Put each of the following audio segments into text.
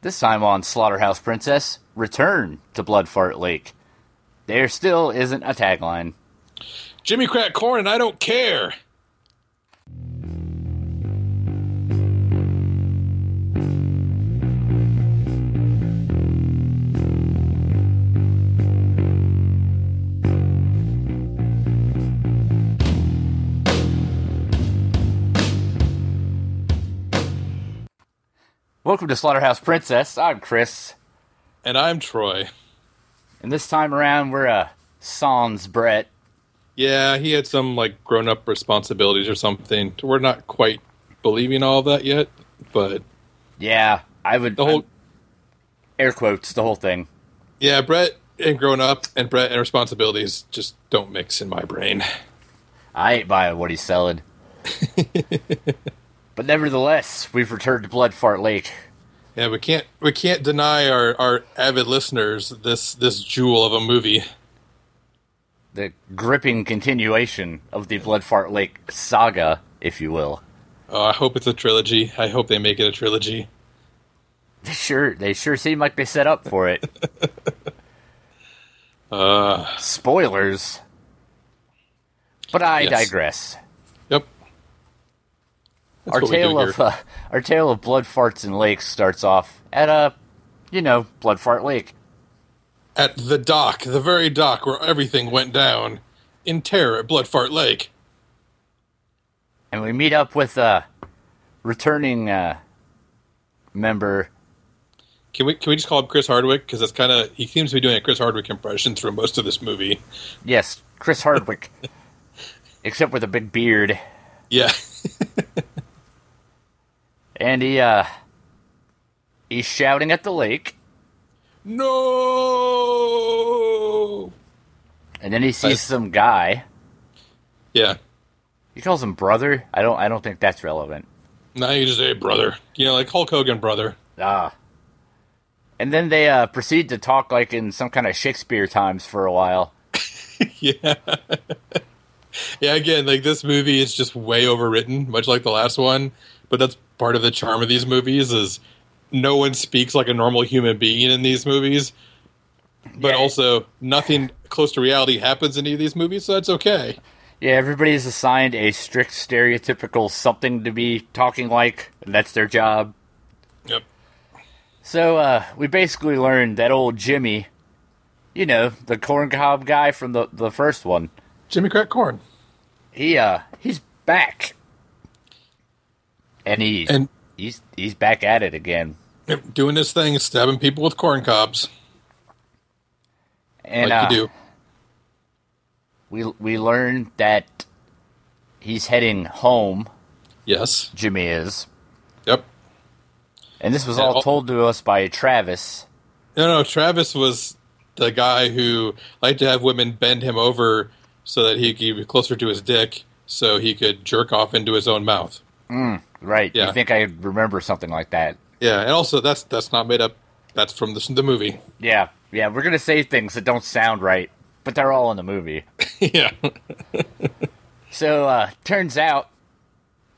This time on Slaughterhouse Princess, return to Bloodfart Lake. There still isn't a tagline. Jimmy crack corn and I don't care. Welcome to Slaughterhouse Princess. I'm Chris, And I'm Troy. and this time around we're uh, Sans Brett. Yeah, he had some like grown up responsibilities or something. We're not quite believing all of that yet, but Yeah, I would the whole air quotes the whole thing. yeah, Brett and grown up and Brett and responsibilities just don't mix in my brain. I ain't buying what he's selling. but nevertheless, we've returned to Bloodfart Lake. Yeah, we can't we can't deny our, our avid listeners this this jewel of a movie. The gripping continuation of the Bloodfart Lake saga, if you will. Uh, I hope it's a trilogy. I hope they make it a trilogy. They sure they sure seem like they set up for it. Uh, Spoilers. But I Yes. digress. Yep. That's our what we do tale of uh, our tale of blood farts and lakes starts off at a, you know, blood fart lake. at the dock, the very dock where everything went down, in terror at Blood Fart Lake. and we meet up with a returning uh, member. Can we can we just call him Chris Hardwick because that's kind of he seems to be doing a Chris Hardwick impression through most of this movie. Yes, Chris Hardwick, except with a big beard, Yeah, and he uh, he's shouting at the lake, no. and then he sees Nice. some guy. Yeah, He calls him brother. I don't. I don't think that's relevant. now you just say brother. You know, like Hulk Hogan brother. Ah. And then they uh, proceed to talk like in some kind of Shakespeare times for a while. yeah. yeah, again, like this movie is just way overwritten, much like the last one. But that's part of the charm of these movies is no one speaks like a normal human being in these movies. But Yeah. also nothing close to reality happens in any of these movies, so that's okay. Yeah, everybody is assigned a strict stereotypical something to be talking like, and that's their job. Yep. So uh, we basically learned that old Jimmy, you know, the corn cob guy from the the first one, Jimmy Crack Corn. he uh he's back, and he And he's he's back at it again. doing this thing, stabbing people with corn cobs. And like uh, you do. we we learned that he's heading home. Yes. Jimmy is, Yep. and this was Yeah, all all- told to us by Travis. No, no, Travis was the guy who liked to have women bend him over so that he could be closer to his dick so he could jerk off into his own mouth. Right. Yeah. You think I remember something like that? Yeah, and also that's that's not made up. That's from the, the movie. Yeah. Yeah. We're gonna say things that don't sound right, but they're all in the movie. yeah. So uh turns out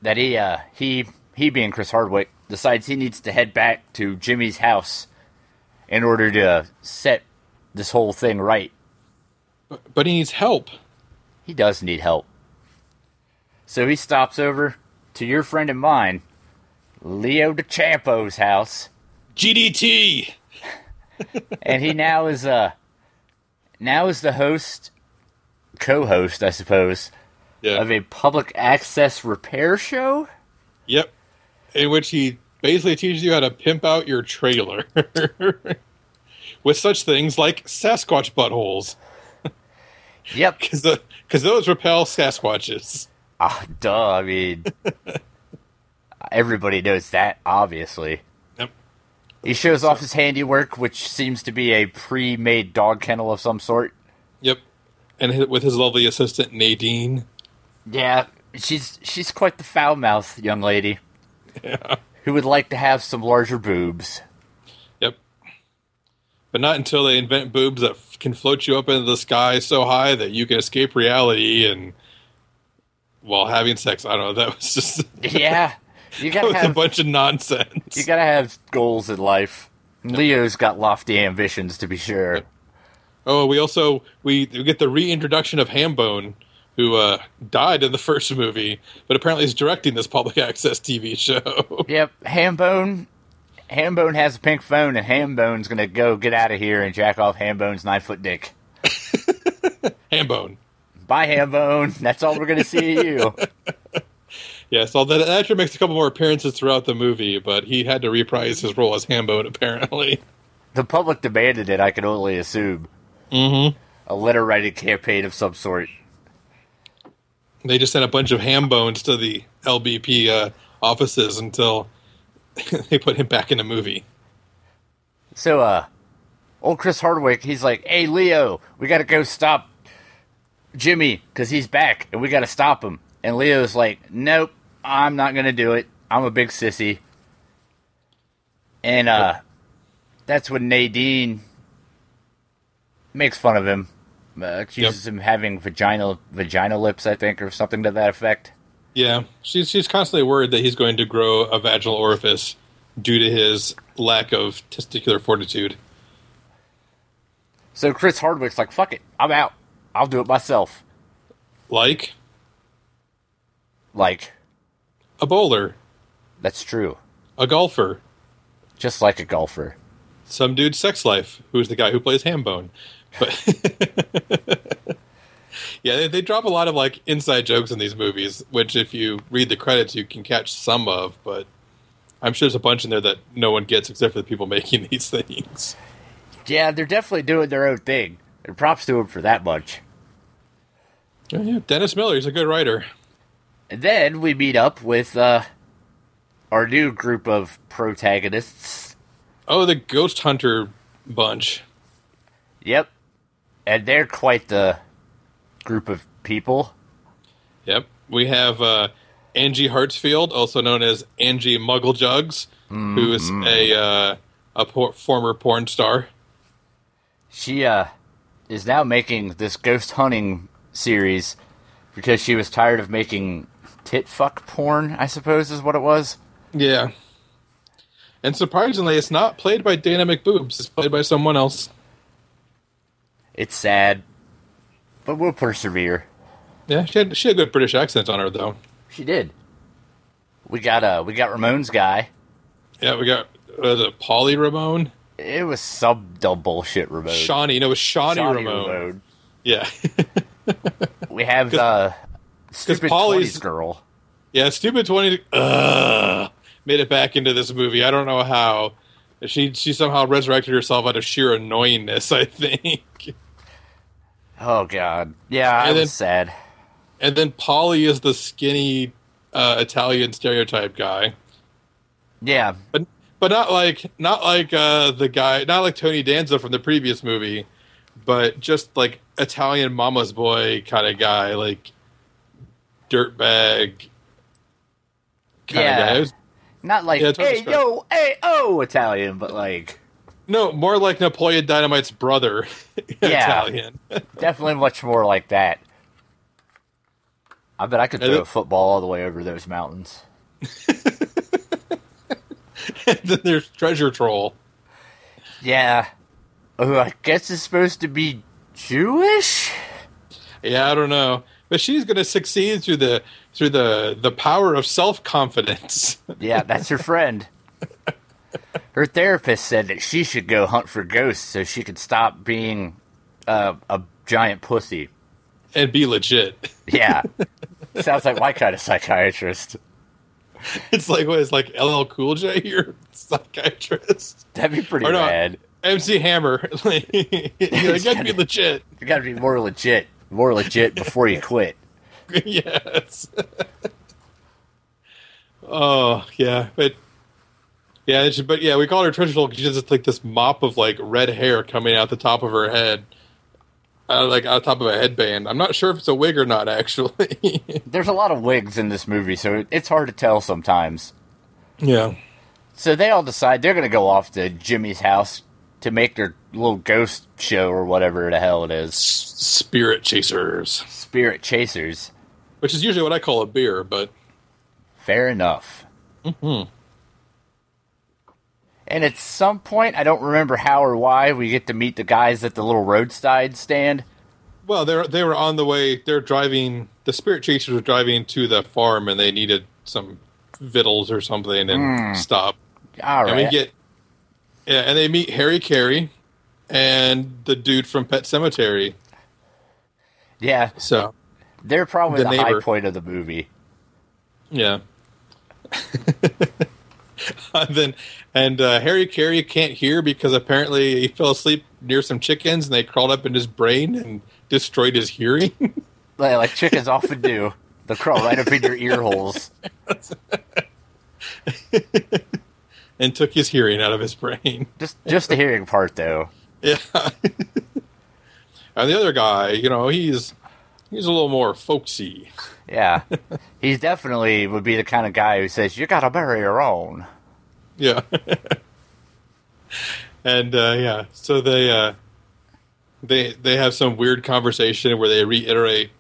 that he uh he he being Chris Hardwick decides he needs to head back to Jimmy's house in order to set this whole thing right. But, but he needs help. He does need help. So he stops over to your friend and mine, Leo DeChampo's house. GDT. and he now is uh now is the host co-host i suppose Yeah. of a public access repair show Yep. In which he basically teaches you how to pimp out your trailer with such things like Sasquatch buttholes, yep because because those repel Sasquatches. ah duh i mean everybody knows that obviously Yep. he shows off his handiwork which seems to be a pre-made dog kennel of some sort Yep. And with his lovely assistant Nadine. yeah she's she's quite the foul-mouthed young lady Yeah. who would like to have some larger boobs Yep. But not until they invent boobs that f- can float you up into the sky so high that you can escape reality and while having sex. I don't know. That was just yeah You gotta was a bunch of nonsense. you gotta have goals in life. Leo's got lofty ambitions to be sure. Oh, we also we, we get the reintroduction of Hambone, who uh, died in the first movie, but apparently is directing this public access TV show. Yep, Hambone. Hambone has a pink phone, and Hambone's gonna go get out of here and jack off Hambone's nine foot dick. Hambone. Bye, Hambone. That's all we're gonna see of you. Yeah, so that actor makes a couple more appearances throughout the movie, but he had to reprise his role as Hambone apparently. The public demanded it. I can only assume Mm-hmm. a letter writing campaign of some sort. They just sent a bunch of Hambones to the LBP uh, offices until they put him back in the movie. So, uh, old Chris Hardwick, he's like, "Hey, Leo, we gotta go stop Jimmy because he's back, and we gotta stop him." And Leo's like, "Nope, I'm not gonna do it. I'm a big sissy." And uh, that's when Nadine makes fun of him, uh, accuses him having vagina vagina lips, I think, or something to that effect. Yeah, she's she's constantly worried that he's going to grow a vaginal orifice due to his lack of testicular fortitude. So Chris Hardwick's like, "Fuck it, I'm out. I'll do it myself." Like Like, a bowler, that's true. a golfer, Just like a golfer. some dude's sex life, who's the guy who plays Hambone. But yeah, they, they drop a lot of like inside jokes in these movies, which if you read the credits, you can catch some of. But I'm sure there's a bunch in there that no one gets except for the people making these things. Yeah, they're definitely doing their own thing. And props to him for that much. Yeah, yeah, Dennis Miller, he's a good writer. And then we meet up with uh, our new group of protagonists. Oh, the Ghost Hunter bunch. Yep. And they're quite the group of people. Yep. We have uh, Angie Hartsfield, also known as Angie Muggle Jugs, who is a uh, a por- former porn star. She uh, is now making this ghost hunting series because she was tired of making tit fuck porn, I suppose is what it was. Yeah. And surprisingly, it's not played by Dana McBoobs. It's played by someone else. It's sad, but we'll persevere. Yeah, she had, she had a good British accent on her, though. She did. We got uh we got Ramon's guy. Yeah, we got uh, the Polly Ramone, It was some dumb bullshit Ramon. Shawnee. No, it was Shawnee, Shawnee Ramone. Ramon. Yeah, We have uh stupid Polly's- girl. yeah. Stupid twenty. Ugh, made it back into this movie. I don't know how. She she somehow resurrected herself out of sheer annoyingness. I think. Oh god. Yeah, I And then- was sad. And then Polly is the skinny uh, Italian stereotype guy, Yeah. but but not like not like uh, the guy, not like Tony Danza from the previous movie, but just like Italian mama's boy kind of guy, like dirtbag kind Yeah. of guy. Was- Not like Yeah, it's hard to hey yo, hey oh Italian, but like no, more like Napoleon Dynamite's brother, Yeah. Italian. definitely much more like that. I bet I could throw a football all the way over those mountains. and then there's Treasure Troll. Yeah. Who I guess is supposed to be Jewish? Yeah, I don't know, but she's going to succeed through the through the the power of self confidence. Yeah, that's her friend. Her therapist said that she should go hunt for ghosts so she could stop being uh, a giant pussy. and be legit. Yeah. Sounds like my kind of psychiatrist. It's like what is like LL Cool J, your psychiatrist, That'd be pretty or no, bad. MC Hammer. like, you gotta be legit. You gotta be more legit. More legit before you quit. yes. oh yeah, but yeah, but yeah, we call her Treasure Troll because she has just like this mop of like red hair coming out the top of her head. Uh, like on top of a headband. I'm not sure if it's a wig or not. Actually, There's a lot of wigs in this movie, so it's hard to tell sometimes. yeah. So they all decide they're gonna go off to Jimmy's house to make their little ghost show or whatever the hell it is. Spirit chasers, Spirit Chasers. which is usually what I call a beer, but Fair enough. Mm-hmm. And at some point, I don't remember how or why, we get to meet the guys at the little roadside stand. Well, they they were on the way. They're driving. The spirit chasers were driving to the farm, and they needed some victuals or something, and Mm. stop. All And we get yeah, and they meet Harry Carey and the dude from Pet Sematary. yeah, So they're probably The the, high point of the movie. yeah. and then and uh, Harry Carey can't hear because apparently he fell asleep near some chickens and they crawled up in his brain and destroyed his hearing. Like, like chickens often do. They'll crawl right up in your ear holes. and took his hearing out of his brain. Just just the hearing part, though. Yeah. and the other guy, you know, he's he's a little more folksy. Yeah, he definitely would be the kind of guy who says you gotta bury your own. Yeah. and uh, yeah, so they uh, they they have some weird conversation where they reiterate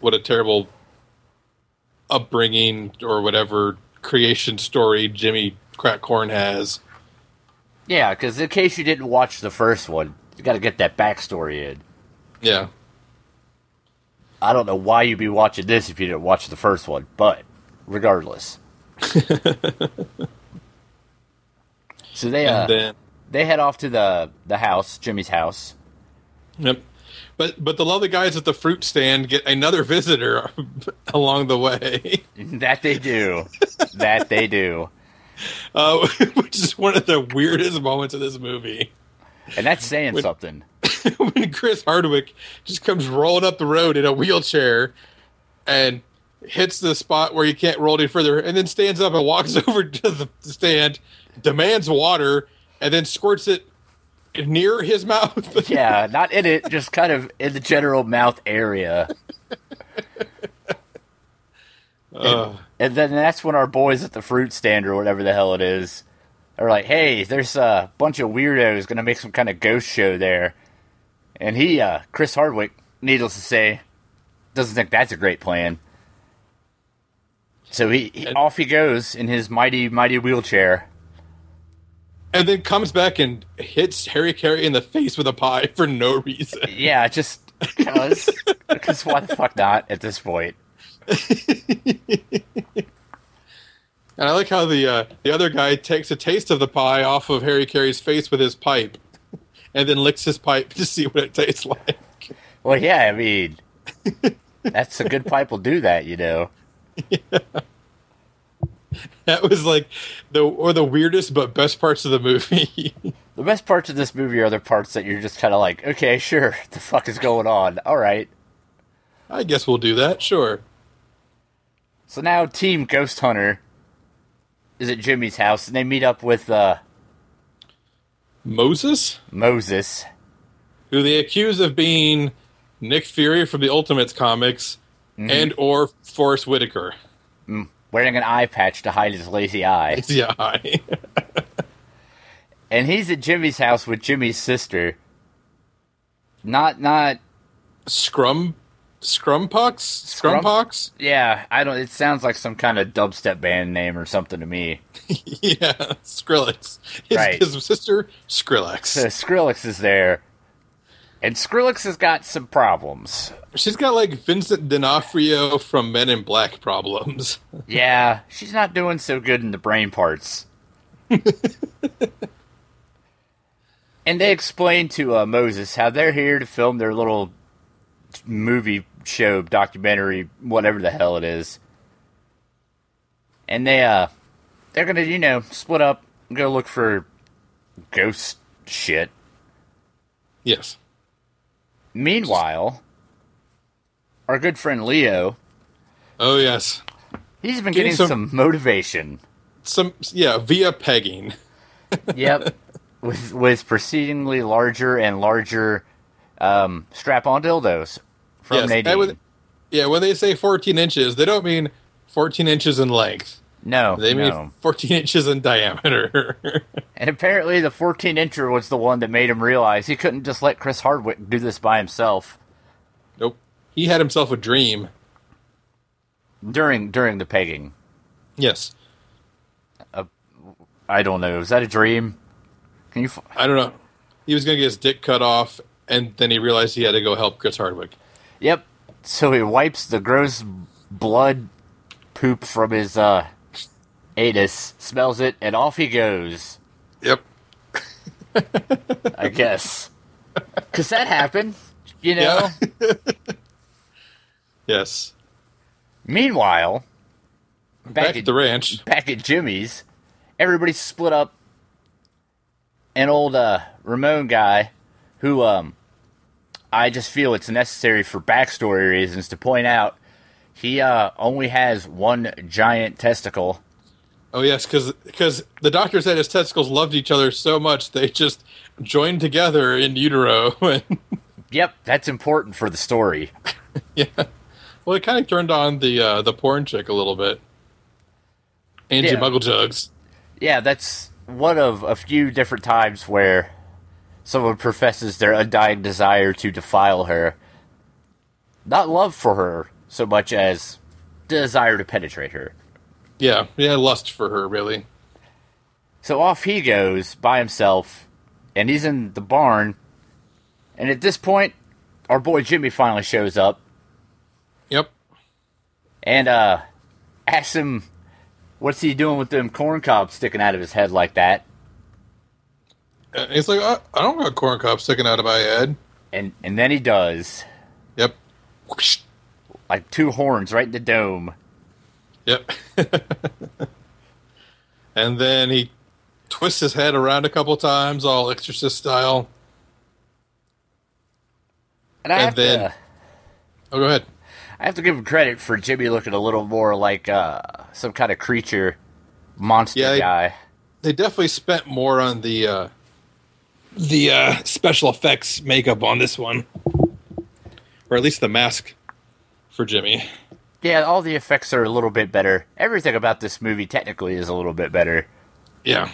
what a terrible upbringing or whatever creation story Jimmy Crackcorn has. Yeah, because in case you didn't watch the first one, you got to get that backstory in. Yeah. I don't know why you'd be watching this if you didn't watch the first one, but regardless. so they uh, then they head off to the the house, Jimmy's house. Yep. But but the lovely guys at the fruit stand get another visitor along the way, That they do. that they do. uh, which is one of the weirdest moments of this movie. And that's saying When- something. when Chris Hardwick just comes rolling up the road in a wheelchair and hits the spot where you can't roll any further, and then stands up and walks over to the stand, demands water, and then squirts it near his mouth. Yeah, not in it, just kind of in the general mouth area. Uh, And then that's when our boys at the fruit stand or whatever the hell it is are like, "Hey, there's a bunch of weirdos going to make some kind of ghost show there." And he, uh, Chris Hardwick, needless to say, doesn't think that's a great plan. So he, he And- off he goes in his mighty, mighty wheelchair. And then comes back and hits Harry Carey in the face with a pie for no reason. Yeah, just because, because why the fuck not at this point? And I like how the uh, the other guy takes a taste of the pie off of Harry Carey's face with his pipe, and then licks his pipe to see what it tastes like. Well, yeah, I mean, that's a good pipe will do that, you know. That was like the or the weirdest but best parts of the movie. The best parts of this movie are the parts that you're just kind of like, okay, sure, the fuck is going on? All right. I guess we'll do that. Sure. So now Team Ghost Hunter is at Jimmy's house, and they meet up with uh, Moses, Moses. who they accuse of being Nick Fury from the Ultimates comics, and or Forest Whitaker. Wearing an eye patch to hide his lazy eye. Yeah. And he's at Jimmy's house with Jimmy's sister. Not, not, Scrum, Scrum Pucks, Scrum? Yeah, I don't, it sounds like some kind of dubstep band name or something to me. yeah, Skrillex. His, Right. his sister Skrillex. So Skrillex is there. And Skrillex has got some problems. She's got like Vincent D'Onofrio from Men in Black problems. Yeah, she's not doing so good in the brain parts. and they explain to uh, Moses how they're here to film their little movie show, documentary, whatever the hell it is. And they uh they're gonna, you know, split up and go look for ghost shit. Yes. Meanwhile, our good friend Leo, Oh yes. he's been Getting getting some- some motivation. Some yeah via pegging. Yep. with with proceedingly larger and larger um, strap-on dildos from yes. Nadine. when- yeah, when they say 14 inches, they don't mean 14 inches in length. No, They no. mean 14 inches in diameter. And apparently, the 14 incher was the one that made him realize he couldn't just let Chris Hardwick do this by himself nope. He had himself a dream. during during the pegging. Yes. I don't know. Is that a dream? Can you? F- I don't know. He was going to get his dick cut off, and then he realized he had to go help Chris Hardwick. yep. So he wipes the gross blood poop from his uh, anus, smells it, and off he goes. Yep. I guess. Because that happened, you know. Yeah. yes. Meanwhile, Back, at the ranch. back at Jimmy's, everybody split up. An old uh, Ramon guy, who um, I just feel it's necessary for backstory reasons to point out, he uh, only has one giant testicle. Oh yes, because the doctor said his testicles loved each other so much they just joined together in utero. Yep, that's important for the story. yeah. Well, it kind of turned on the uh, the porn chick a little bit. Angie Yeah. Mugglejugs. Yeah, that's one of a few different times where someone professes their undying desire to defile her. Not love for her so much as desire to penetrate her. Yeah, yeah, lust for her really. So off he goes by himself, and he's in the barn. And at this point, our boy Jimmy finally shows up Yep. and uh, asks him, "What's he doing with them corn cobs sticking out of his head like that?" And he's like, I, I don't got corn cobs sticking out of my head. And and then he does, Yep. Like two horns right in the dome. Yep. and then he twists his head around a couple times, all exorcist style. And I And have then- to, Oh, go ahead. I have to give him credit for Jimmy looking a little more like uh, some kind of creature monster Yeah, they- guy. They definitely spent more on the uh, the uh, special effects makeup on this one, or at least the mask for Jimmy. Yeah, all the effects are a little bit better. Everything about this movie technically is a little bit better. Yeah.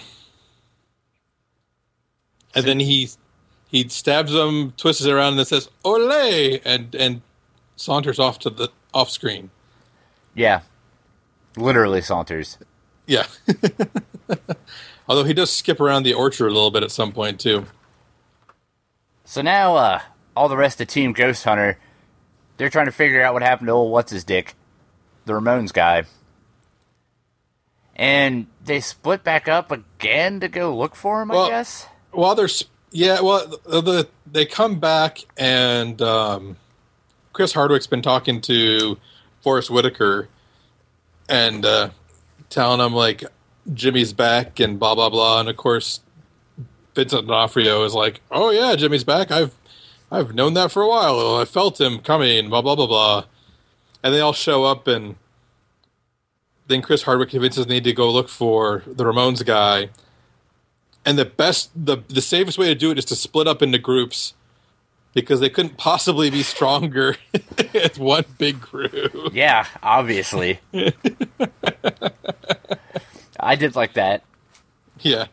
And then he he stabs him, twists it around, and says "Ole!" and and saunters off to the off screen. Yeah, literally saunters. Yeah. Although he does skip around the orchard a little bit at some point too. So now, uh, all the rest of Team Ghost Hunter, they're trying to figure out what happened to old what's his dick, the Ramones guy, and they split back up again to go look for him. I guess. While they're yeah, well, the, the they come back and um, Chris Hardwick's been talking to Forest Whitaker and uh, telling him like Jimmy's back and blah blah blah, and of course Vincent D'Onofrio is like, "Oh yeah, Jimmy's back. I've I've known that for a while. I felt him coming." Blah blah blah blah, and they all show up and. Then Chris Hardwick convinces me to go look for the Ramones guy, and the best the the safest way to do it is to split up into groups because they couldn't possibly be stronger as one big group. Yeah, obviously. I did like that. Yeah.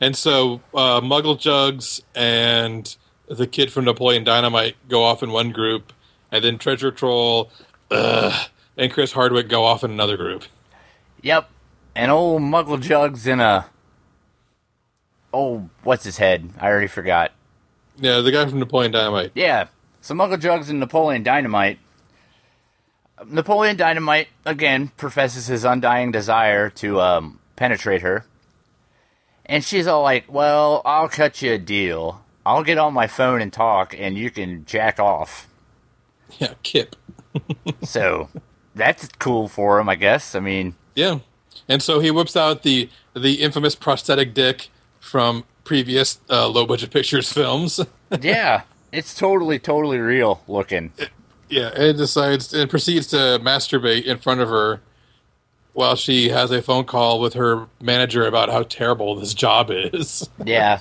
And so uh, Muggle Jugs and the kid from Napoleon Dynamite go off in one group, and then Treasure Troll ugh, and Chris Hardwick go off in another group. Yep, and old Muggle Jugs in a. Oh, what's his head? I already forgot. Yeah, the guy from Napoleon Dynamite. Yeah, so Muggle Jugs and Napoleon Dynamite. Napoleon Dynamite again professes his undying desire to um, penetrate her, and she's all like, "Well, I'll cut you a deal. I'll get on my phone and talk, and you can jack off." Yeah, Kip. So that's cool for him, I guess. I mean, Yeah. And so he whips out the the infamous prosthetic dick from previous uh, low budget pictures films. yeah, it's totally, totally real looking. Yeah, and decides and proceeds to masturbate in front of her while she has a phone call with her manager about how terrible this job is. Yeah.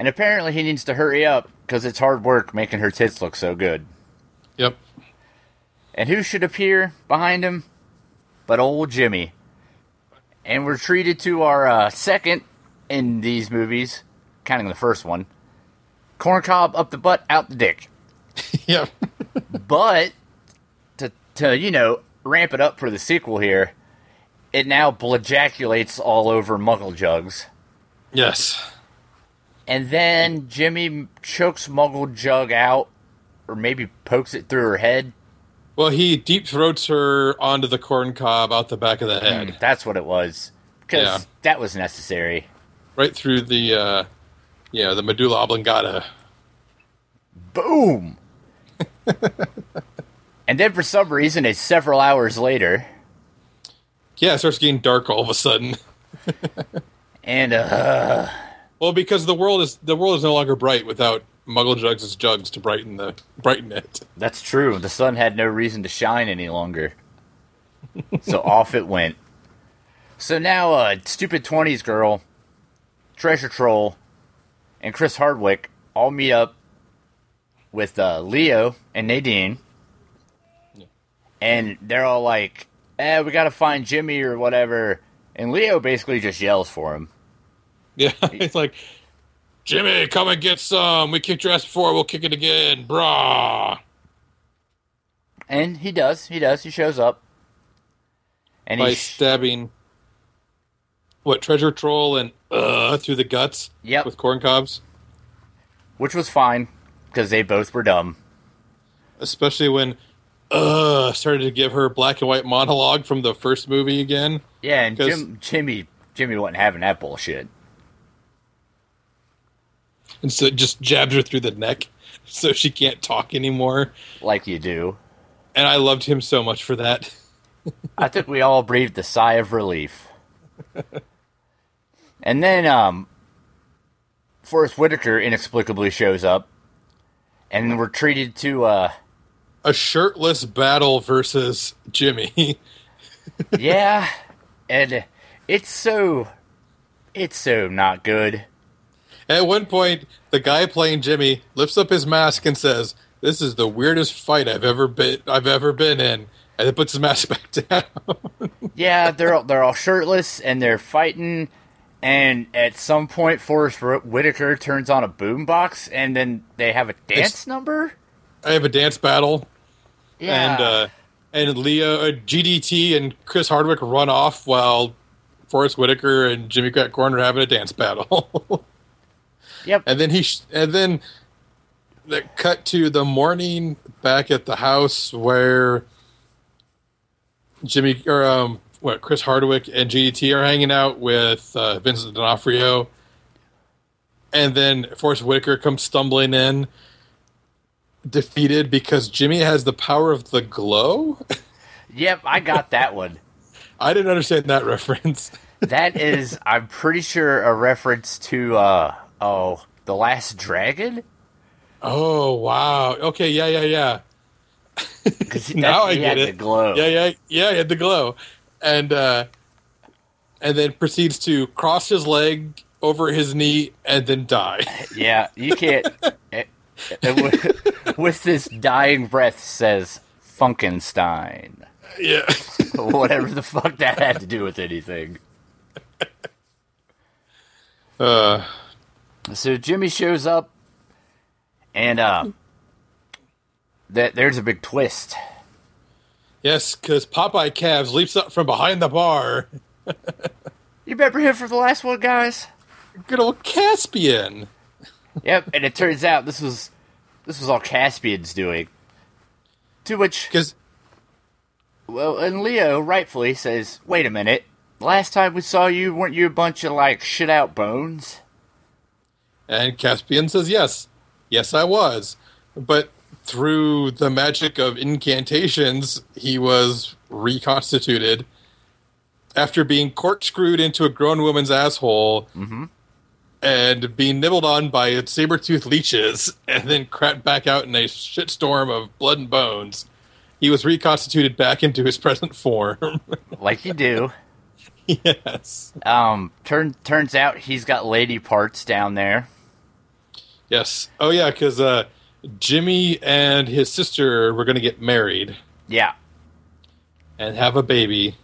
And apparently he needs to hurry up because it's hard work making her tits look so good. yep. And who should appear behind him but old Jimmy? And we're treated to our uh, second in these movies, counting the first one. Corncob up the butt, out the dick. Yep. But to to you know ramp it up for the sequel here, it now blejaculates all over Muggle Jugs. Yes. And then Jimmy chokes Muggle Jug out, or maybe pokes it through her head. Well, he deep throats her onto the corn cob out the back of the head, Mm, That's what it was. Because Yeah. that was necessary. right through the, uh, you know, the medulla oblongata. Boom! and then for some reason, it's several hours later, Yeah, it starts getting dark all of a sudden. and uh, Well, because the world is the world is no longer bright without Muggle Jugs' as jugs to brighten the brighten it. that's true. The sun had no reason to shine any longer. so off it went. So now, uh, stupid 20s girl, Treasure Troll, and Chris Hardwick all meet up with uh, Leo and Nadine. And they're all like, eh, we gotta find Jimmy or whatever. And Leo basically just yells for him. Yeah, it's like Jimmy, come and get some. We kicked your ass before. We'll kick it again, brah. And he does. He does. He shows up. And By he. Sh- stabbing what treasure troll and uh through the guts Yep. with corn cobs. which was fine, because they both were dumb. Especially when uh started to give her black and white monologue from the first movie again. Yeah, and Jim, Jimmy Jimmy wasn't having that bullshit. And so it just jabs her through the neck so she can't talk anymore. Like you do. And I loved him so much for that. I think we all breathed a sigh of relief. and then um Forest Whitaker inexplicably shows up and we're treated to uh A shirtless battle versus Jimmy. yeah and it's so it's so not good. At one point, the guy playing Jimmy lifts up his mask and says, "This is the weirdest fight I've ever been I've ever been in," and then puts his mask back down. Yeah, they're all, they're all shirtless and they're fighting. And at some point, Forest Whitaker turns on a boombox, and then they have a dance It's- number. I have a dance battle, Yeah, and uh, and Leo, uh, GDT, and Chris Hardwick run off while Forest Whitaker and Jimmy Crack Corn are having a dance battle. yep. and then he sh- and then the cut to the morning back at the house where Jimmy or um what Chris Hardwick and GDT are hanging out with uh, Vincent D'Onofrio, and then Forest Whitaker comes stumbling in, defeated because Jimmy has the power of the glow. Yep, I got that one. I didn't understand that reference. That is, I'm pretty sure, a reference to uh oh, the Last Dragon. Oh wow! Okay, yeah, yeah, yeah. Because now I he get had it. The glow. Yeah, yeah, yeah. He had the glow, and uh, and then proceeds to cross his leg over his knee and then die. Yeah, you can't. with, with this dying breath says Funkenstein. yeah, Whatever the fuck that had to do with anything. uh, So Jimmy shows up, and uh, that there's a big twist. yes, because Popeye Calves leaps up from behind the bar. You remember him from the last one, guys? Good old Caspian. Yep, and it turns out this was this was all Caspian's doing. To which, Because well, and Leo rightfully says, "Wait a minute. Last time we saw you, weren't you a bunch of like shit out bones?" And Caspian says yes, yes, I was, but through the magic of incantations, he was reconstituted after being corkscrewed into a grown woman's asshole. and being nibbled on by saber-toothed leeches and then crapped back out in a shitstorm of blood and bones. He was reconstituted back into his present form. Like you do. yes. Um, turn turns out he's got lady parts down there. Yes. Oh yeah, because uh, Jimmy and his sister were going to get married Yeah, and have a baby,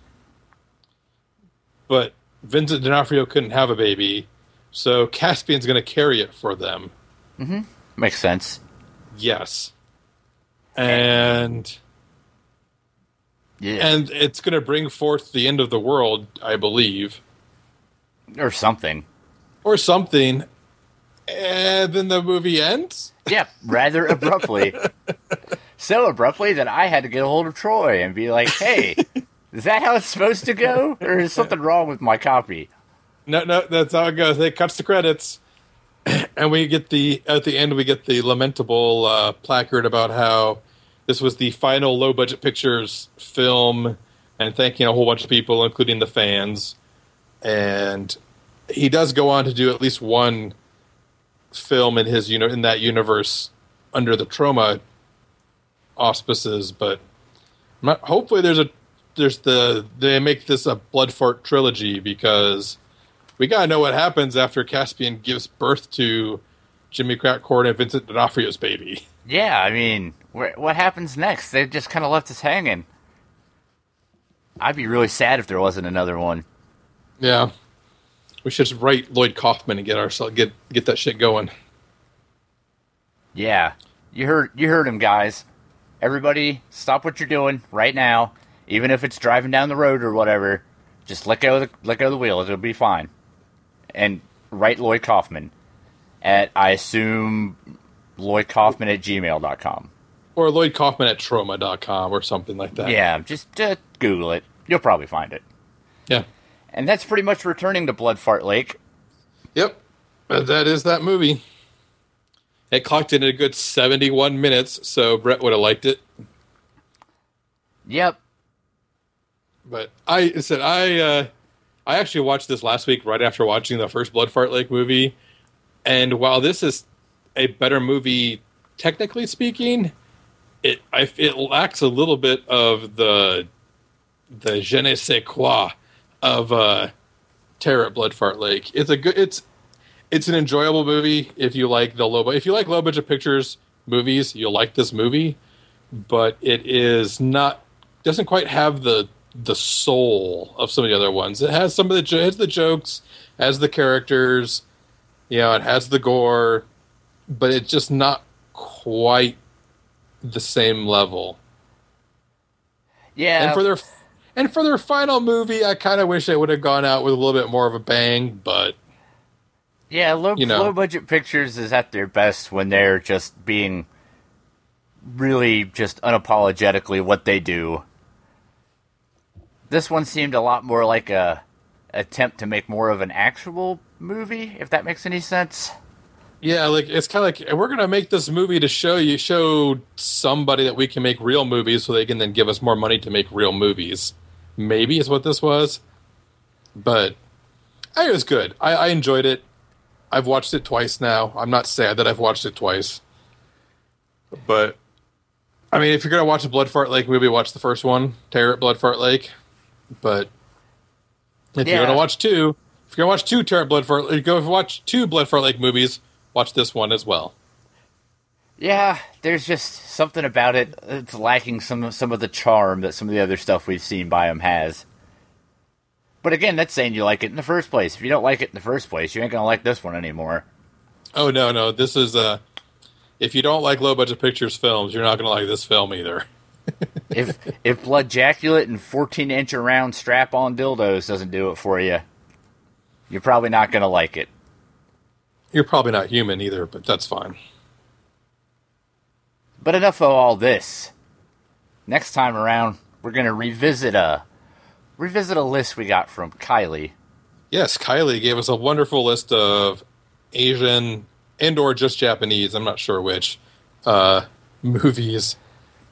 but Vincent D'Onofrio couldn't have a baby, so Caspian's going to carry it for them. Mm-hmm. makes sense. Yes. And Yeah. and it's going to bring forth the end of the world, I believe, or something. or something. And then the movie ends. Yeah, rather abruptly. so abruptly that I had to get a hold of Troy and be like, "Hey, is that how it's supposed to go, or is something wrong with my copy?" No, no, that's how it goes. It cuts the credits, and we get the at the end we get the lamentable uh, placard about how this was the final low budget pictures film, and thanking a whole bunch of people, including the fans. And he does go on to do at least one film in his you know in that universe under the Troma auspices, but not- hopefully there's a there's the they make this a blood fart trilogy because we gotta know what happens after Caspian gives birth to Jimmy Crackcorn and Vincent D'Onofrio's baby. Yeah, I mean, where, what happens next? They just kind of left us hanging. I'd be really sad if there wasn't another one. Yeah, we should just write Lloyd Kaufman and get ourselves get get that shit going. Yeah, you heard you heard him, guys. Everybody, stop what you're doing right now, even if it's driving down the road or whatever. Just let go of the let go of the wheel. It'll be fine. And write Lloyd Kaufman at I assume Lloyd Kaufman at gmail.com. Or Lloyd Kaufman at troma.com or something like that. Yeah, just uh, Google it. You'll probably find it. Yeah. And that's pretty much returning to Blood Fart Lake. Yep. That is that movie. It clocked in a good 71 minutes, so Brett would have liked it. Yep. But I said I uh, I actually watched this last week right after watching the first Blood Fart Lake movie, and while this is a better movie technically speaking, it I, it lacks a little bit of the the je ne sais quoi of uh, Terror at Blood Fart Lake. It's a good it's it's an enjoyable movie if you like the low if you like low budget pictures movies you'll like this movie, but it is not doesn't quite have the the soul of some of the other ones. It has some of the jo- has the jokes, has the characters, you know, it has the gore, but it's just not quite the same level. Yeah. And for their and for their final movie, I kind of wish it would have gone out with a little bit more of a bang, but Yeah, low, you know. low budget pictures is at their best when they're just being really just unapologetically what they do. This one seemed a lot more like a attempt to make more of an actual movie, if that makes any sense. Yeah, like it's kind of like we're gonna make this movie to show you show somebody that we can make real movies, so they can then give us more money to make real movies. Maybe is what this was, but it was good. I, I enjoyed it. I've watched it twice now. I'm not sad that I've watched it twice, but I mean, if you're gonna watch a Blood Fart Lake movie, watch the first one, Terror at Blood Fart Lake. But if Yeah. you're gonna watch two, if you're gonna watch two Terror at Blood Fart, go watch two Blood Fart Lake movies. Watch this one as well. Yeah, there's just something about it. It's lacking some some of the charm that some of the other stuff we've seen by him has. But again, that's saying you like it in the first place. If you don't like it in the first place, you ain't gonna like this one anymore. Oh no, no, this is uh if you don't like low budget pictures films, you're not gonna like this film either. if if blood jaculate and 14 inch around strap on dildos doesn't do it for you, you're probably not gonna like it. You're probably not human either, but that's fine. But enough of all this. Next time around, we're gonna revisit a revisit a list we got from Kylie. Yes, Kylie gave us a wonderful list of Asian and or just Japanese, I'm not sure which, uh, movies.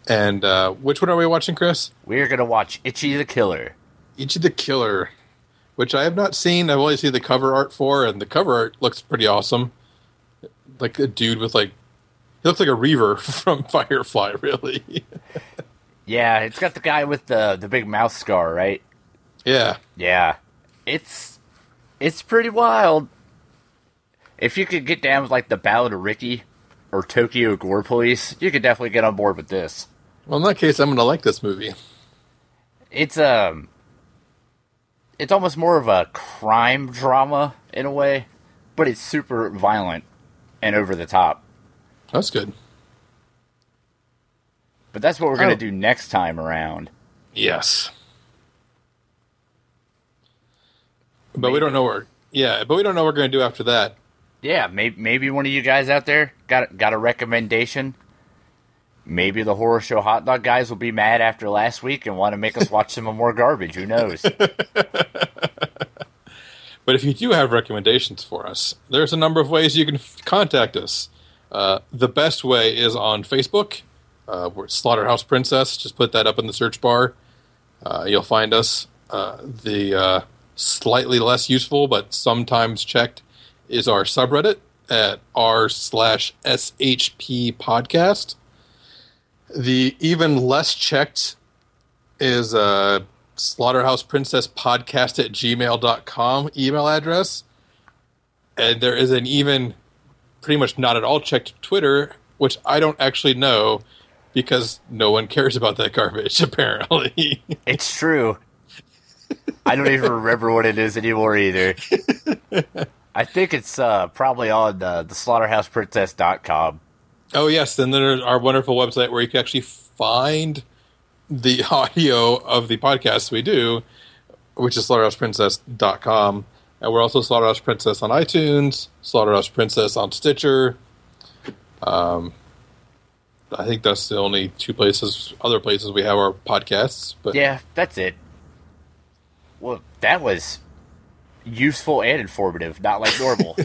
And uh, which one are we watching, Chris? We're gonna watch Itchy the Killer. Ichi the Killer, which I have not seen. I've only seen the cover art for, and the cover art looks pretty awesome. Like a dude with like, he looks like a Reaver from Firefly, really. Yeah, it's got the guy with the the big mouth scar, right? yeah, Yeah, it's it's pretty wild. If you could get down with like the Ballad of Ricky or Tokyo Gore Police, you could definitely get on board with this. Well, in that case, I'm going to like this movie. It's um, it's almost more of a crime drama in a way, but it's super violent and over the top. That's good. But that's what we're gonna Oh. do next time around. Yes. But we don't know what. Yeah, but we don't know what we're going to do after that. Yeah, maybe maybe one of you guys out there got got a recommendation. Maybe the horror show hot dog guys will be mad after last week and want to make us watch some more garbage. Who knows? But if you do have recommendations for us, there's a number of ways you can f- contact us. Uh, the best way is on Facebook. Uh, we're Slaughterhouse Princess. Just put that up in the search bar. Uh, you'll find us. Uh, the uh, slightly less useful, but sometimes checked, is our subreddit at r slash shp podcast. The even less checked is uh, slaughterhouse princess podcast at gmail.com email address. And there is an even pretty much not at all checked Twitter, which I don't actually know because no one cares about that garbage, apparently. it's true. I don't even remember what it is anymore either. I think it's uh, probably on uh, the slaughterhouseprincess.com. oh, yes. Then there's our wonderful website where you can actually find the audio of the podcast we do, which is slaughterhouseprincess.com. And we're also Slaughterhouse Princess on iTunes, Slaughterhouse Princess on Stitcher. Um, I think that's the only two places, other places we have our podcasts. But Yeah, that's it. Well, that was useful and informative, not like normal.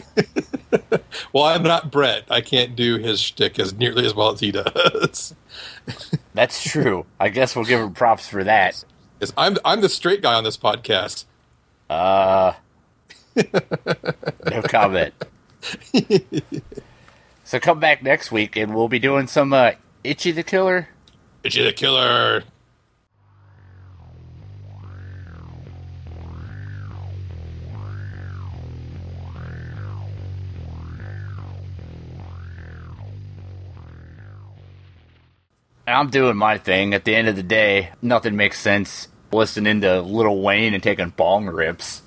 well, I'm not Brett. I can't do his shtick as nearly as well as he does. that's true. I guess we'll give him props for that. Yes, I'm I'm the straight guy on this podcast. Uh, no comment. so come back next week and we'll be doing some uh, Ichi the Killer. Ichi the Killer. And I'm doing my thing. At the end of the day, nothing makes sense listening to Lil Wayne and taking bong rips.